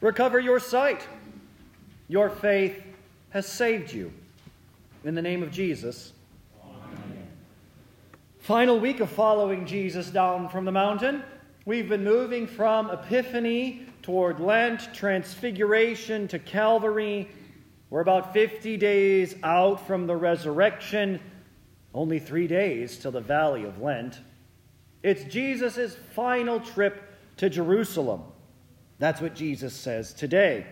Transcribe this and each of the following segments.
recover your sight. Your faith has saved you. In the name of Jesus. Amen. Final week of following Jesus down from the mountain. We've been moving from Epiphany toward Lent, Transfiguration to Calvary. We're about 50 days out from the resurrection, only three days till the Valley of Lent. It's Jesus' final trip to Jerusalem. That's what Jesus says today.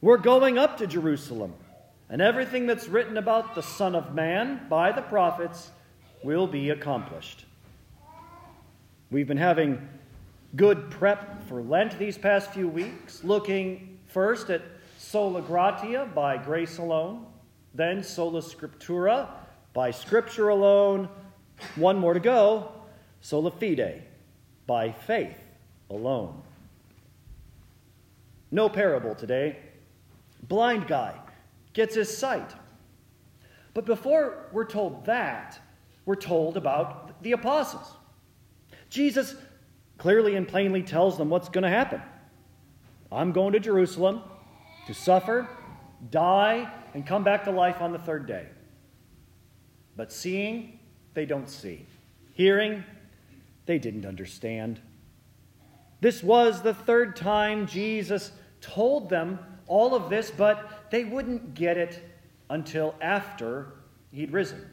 We're going up to Jerusalem, and everything that's written about the Son of Man by the prophets will be accomplished. We've been having good prep for Lent these past few weeks, looking first at Sola Gratia by grace alone, then Sola Scriptura by scripture alone, one more to go, Sola Fide by faith alone. No parable today. Blind guy gets his sight. But before we're told that, we're told about the apostles. Jesus clearly and plainly tells them what's going to happen. I'm going to Jerusalem to suffer, die, and come back to life on the third day. But seeing, they don't see. Hearing, they didn't understand. This was the third time Jesus told them all of this, but they wouldn't get it until after he'd risen.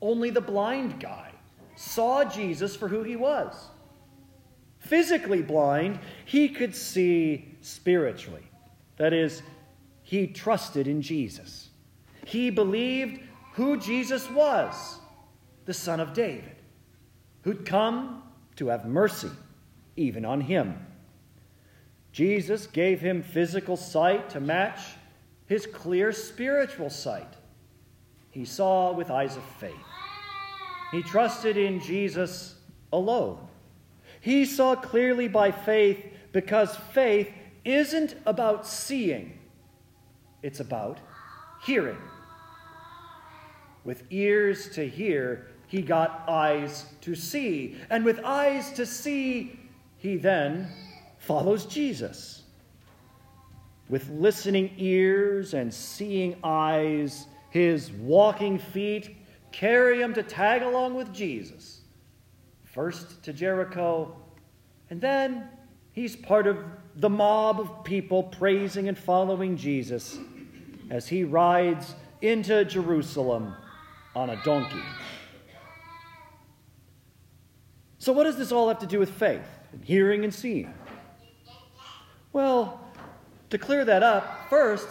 Only the blind guy saw Jesus for who he was. Physically blind, he could see spiritually. That is, he trusted in Jesus. He believed who Jesus was the Son of David, who'd come to have mercy even on him. Jesus gave him physical sight to match his clear spiritual sight. He saw with eyes of faith. He trusted in Jesus alone. He saw clearly by faith because faith isn't about seeing, it's about hearing. With ears to hear, he got eyes to see. And with eyes to see, he then follows Jesus. With listening ears and seeing eyes, his walking feet carry him to tag along with Jesus. First to Jericho, and then he's part of the mob of people praising and following Jesus as he rides into Jerusalem on a donkey. So, what does this all have to do with faith? and hearing and seeing? Well, to clear that up, first,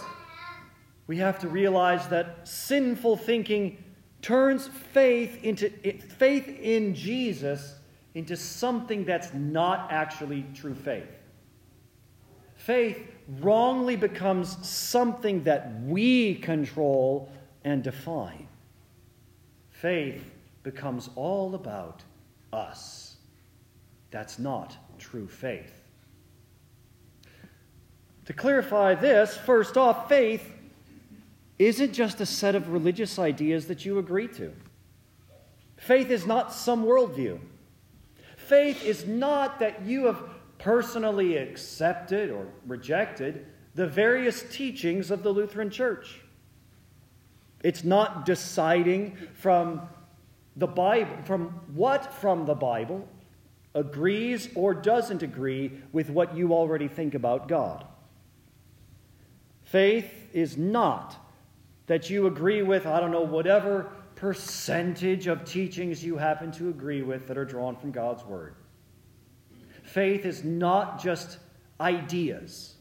we have to realize that sinful thinking turns faith into faith in Jesus into something that's not actually true faith. Faith wrongly becomes something that we control and define. Faith becomes all about us. That's not true faith. To clarify this, first off, faith isn't just a set of religious ideas that you agree to. Faith is not some worldview. Faith is not that you have personally accepted or rejected the various teachings of the Lutheran Church. It's not deciding from the Bible, from what from the Bible agrees or doesn't agree with what you already think about God. Faith is not that you agree with, I don't know, whatever percentage of teachings you happen to agree with that are drawn from God's Word. Faith is not just ideas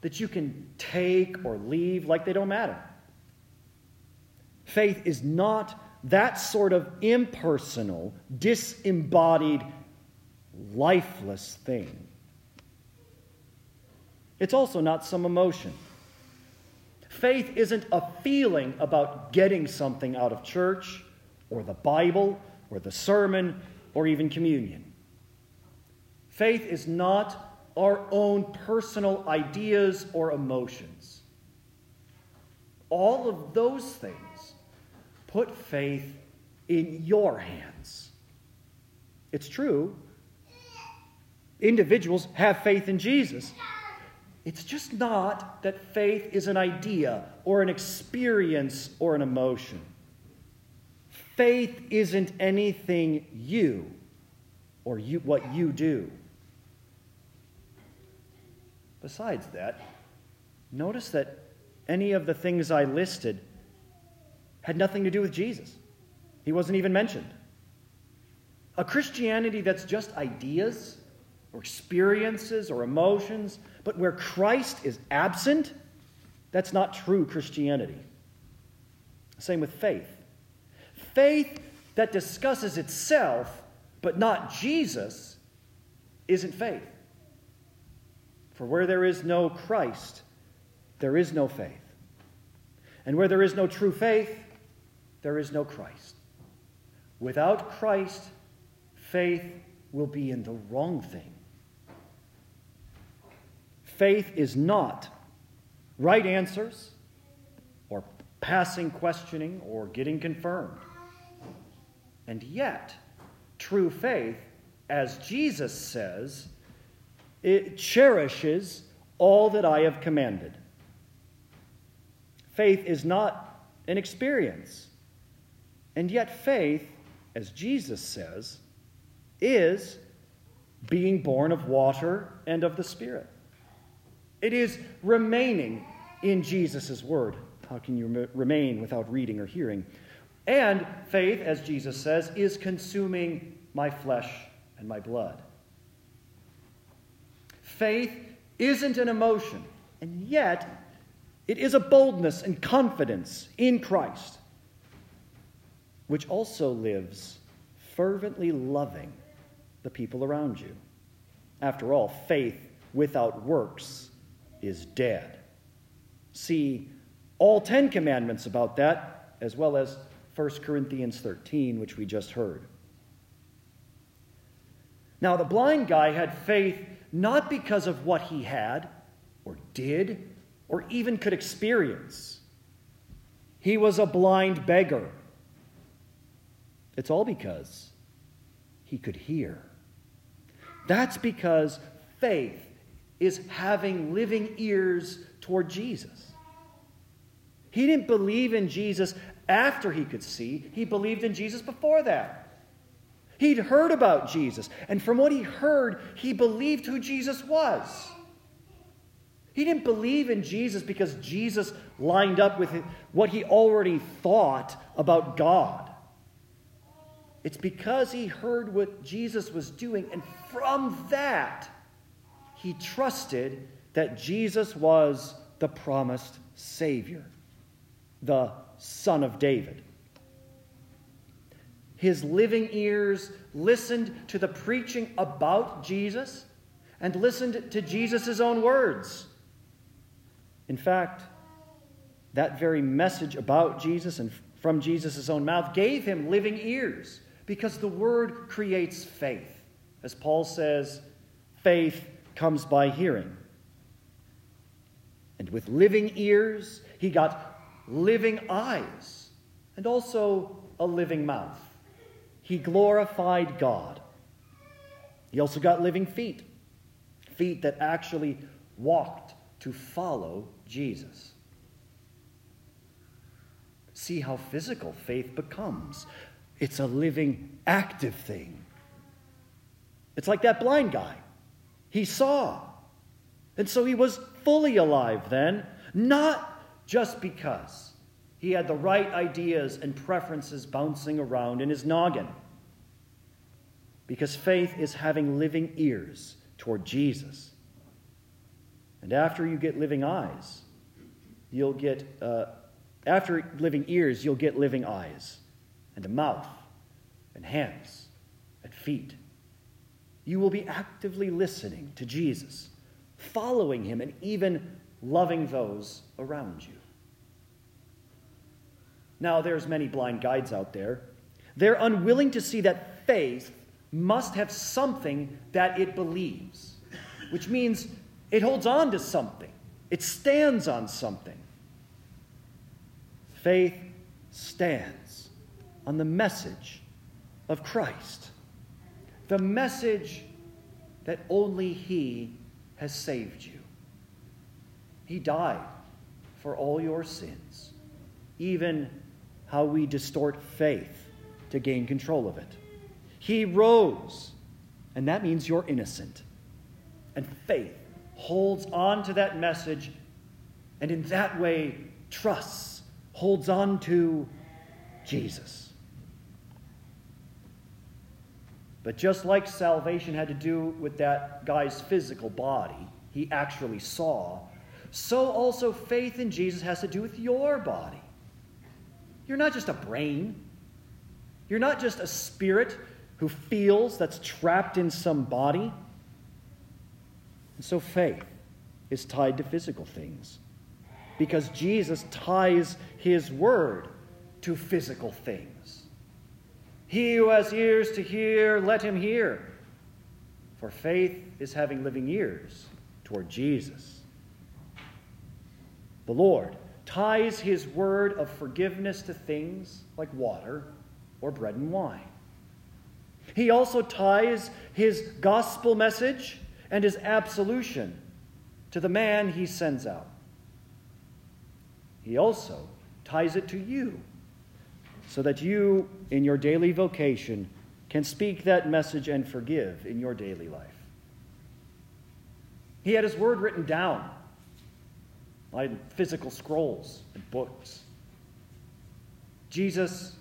that you can take or leave like they don't matter. Faith is not that sort of impersonal, disembodied lifeless thing. It's also not some emotion. Faith isn't a feeling about getting something out of church or the Bible or the sermon or even communion. Faith is not our own personal ideas or emotions. All of those things put faith in your hands. It's true individuals have faith in Jesus. It's just not that faith is an idea or an experience or an emotion. Faith isn't anything you or you, what you do. Besides that, notice that any of the things I listed had nothing to do with Jesus. He wasn't even mentioned. A Christianity that's just ideas or experiences or emotions, but where Christ is absent, that's not true Christianity. Same with faith. Faith that discusses itself, but not Jesus, isn't faith. For where there is no Christ, there is no faith. And where there is no true faith, there is no Christ. Without Christ, faith will be in the wrong thing. Faith is not right answers or passing questioning or getting confirmed. And yet, true faith, as Jesus says, it cherishes all that I have commanded. Faith is not an experience. And yet, faith, as Jesus says, is being born of water and of the Spirit. It is remaining in Jesus' word. How can you remain without reading or hearing? And faith, as Jesus says, is consuming my flesh and my blood. Faith isn't an emotion, and yet it is a boldness and confidence in Christ, which also lives fervently loving the people around you. After all, faith without works is dead. See all Ten Commandments about that, as well as 1 Corinthians 13, which we just heard. Now, the blind guy had faith not because of what he had, or did, or even could experience. He was a blind beggar. It's all because he could hear. That's because faith is having living ears toward Jesus. He didn't believe in Jesus after he could see, he believed in Jesus before that. He'd heard about Jesus, and from what he heard, he believed who Jesus was. He didn't believe in Jesus because Jesus lined up with what he already thought about God. It's because he heard what Jesus was doing, and from that, he trusted that Jesus was the promised Savior, the Son of David. His living ears listened to the preaching about Jesus and listened to Jesus' own words. In fact, that very message about Jesus and from Jesus' own mouth gave him living ears because the word creates faith. As Paul says, faith comes by hearing. And with living ears, he got living eyes and also a living mouth. He glorified God. He also got living feet, feet that actually walked to follow Jesus. See how physical faith becomes. It's a living, active thing. It's like that blind guy. He saw. And so he was fully alive then, not just because he had the right ideas and preferences bouncing around in his noggin. Because faith is having living ears toward Jesus. And after you get living eyes, you'll get, uh, after living ears, you'll get living eyes, and a mouth, and hands, and feet. You will be actively listening to Jesus, following him, and even loving those around you. Now, there's many blind guides out there. They're unwilling to see that faith must have something that it believes, which means it holds on to something, it stands on something. Faith stands on the message of Christ, the message that only He has saved you. He died for all your sins, even how we distort faith to gain control of it. He rose, and that means you're innocent. And faith holds on to that message, and in that way trusts, holds on to Jesus. But just like salvation had to do with that guy's physical body, he actually saw, so also faith in Jesus has to do with your body. You're not just a brain, you're not just a spirit who feels that's trapped in some body. And so faith is tied to physical things because Jesus ties his word to physical things. He who has ears to hear, let him hear. For faith is having living ears toward Jesus. The Lord ties his word of forgiveness to things like water or bread and wine. He also ties his gospel message and his absolution to the man he sends out. He also ties it to you so that you, in your daily vocation, can speak that message and forgive in your daily life. He had his word written down on physical scrolls and books. Jesus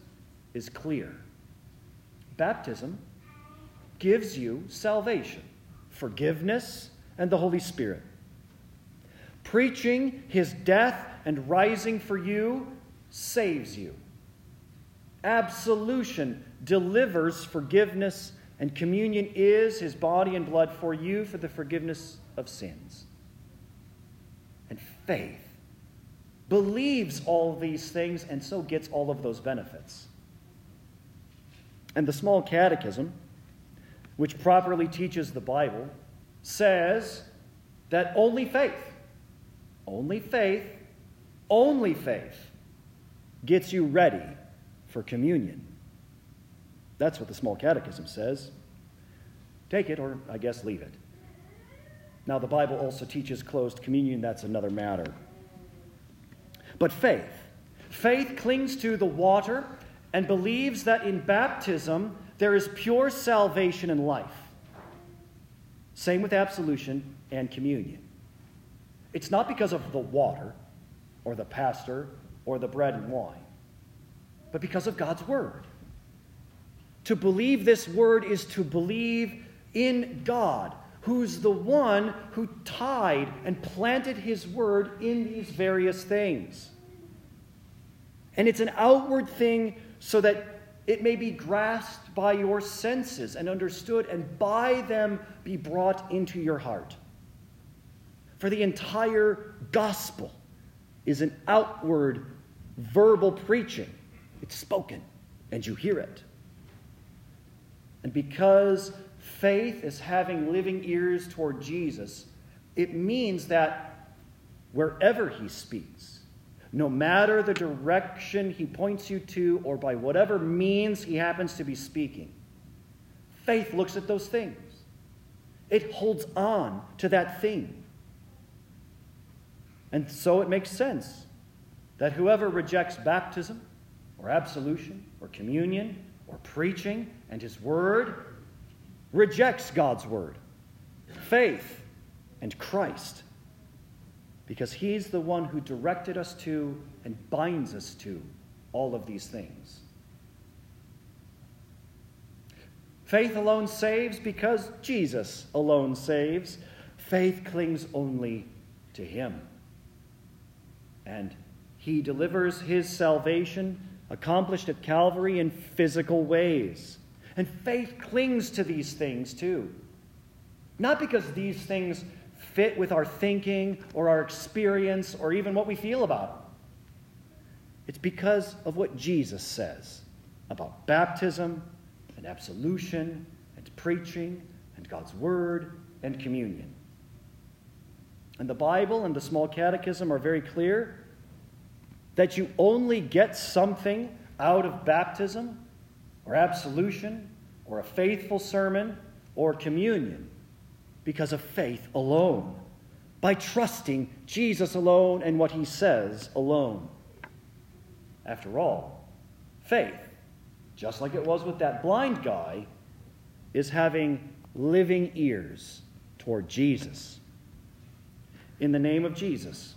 is clear. Baptism gives you salvation, forgiveness, and the Holy Spirit. Preaching his death and rising for you saves you. Absolution delivers forgiveness, and communion is his body and blood for you for the forgiveness of sins. And faith believes all these things and so gets all of those benefits. And the small catechism, which properly teaches the Bible, says that only faith, only faith, only faith gets you ready for communion. That's what the small catechism says. Take it, or I guess leave it. Now, the Bible also teaches closed communion. That's another matter. But faith. Faith clings to the water and believes that in baptism there is pure salvation and life. Same with absolution and communion. It's not because of the water or the pastor or the bread and wine but because of God's word. To believe this word is to believe in God, who's the one who tied and planted his word in these various things. And it's an outward thing so that it may be grasped by your senses and understood, and by them be brought into your heart. For the entire gospel is an outward verbal preaching it's spoken, and you hear it. And because faith is having living ears toward Jesus, it means that wherever he speaks, no matter the direction he points you to or by whatever means he happens to be speaking, faith looks at those things. It holds on to that thing. And so it makes sense that whoever rejects baptism, or absolution or communion or preaching and his word rejects God's word, faith, and Christ. Because he's the one who directed us to and binds us to all of these things. Faith alone saves because Jesus alone saves. Faith clings only to him. And he delivers his salvation accomplished at Calvary in physical ways. And faith clings to these things too. Not because these things fit with our thinking or our experience or even what we feel about them. It's because of what Jesus says about baptism and absolution and preaching and God's word and communion. And the Bible and the small catechism are very clear that you only get something out of baptism or absolution or a faithful sermon or communion because of faith alone, by trusting Jesus alone and what he says alone. After all, faith, just like it was with that blind guy, is having living ears toward Jesus. In the name of Jesus,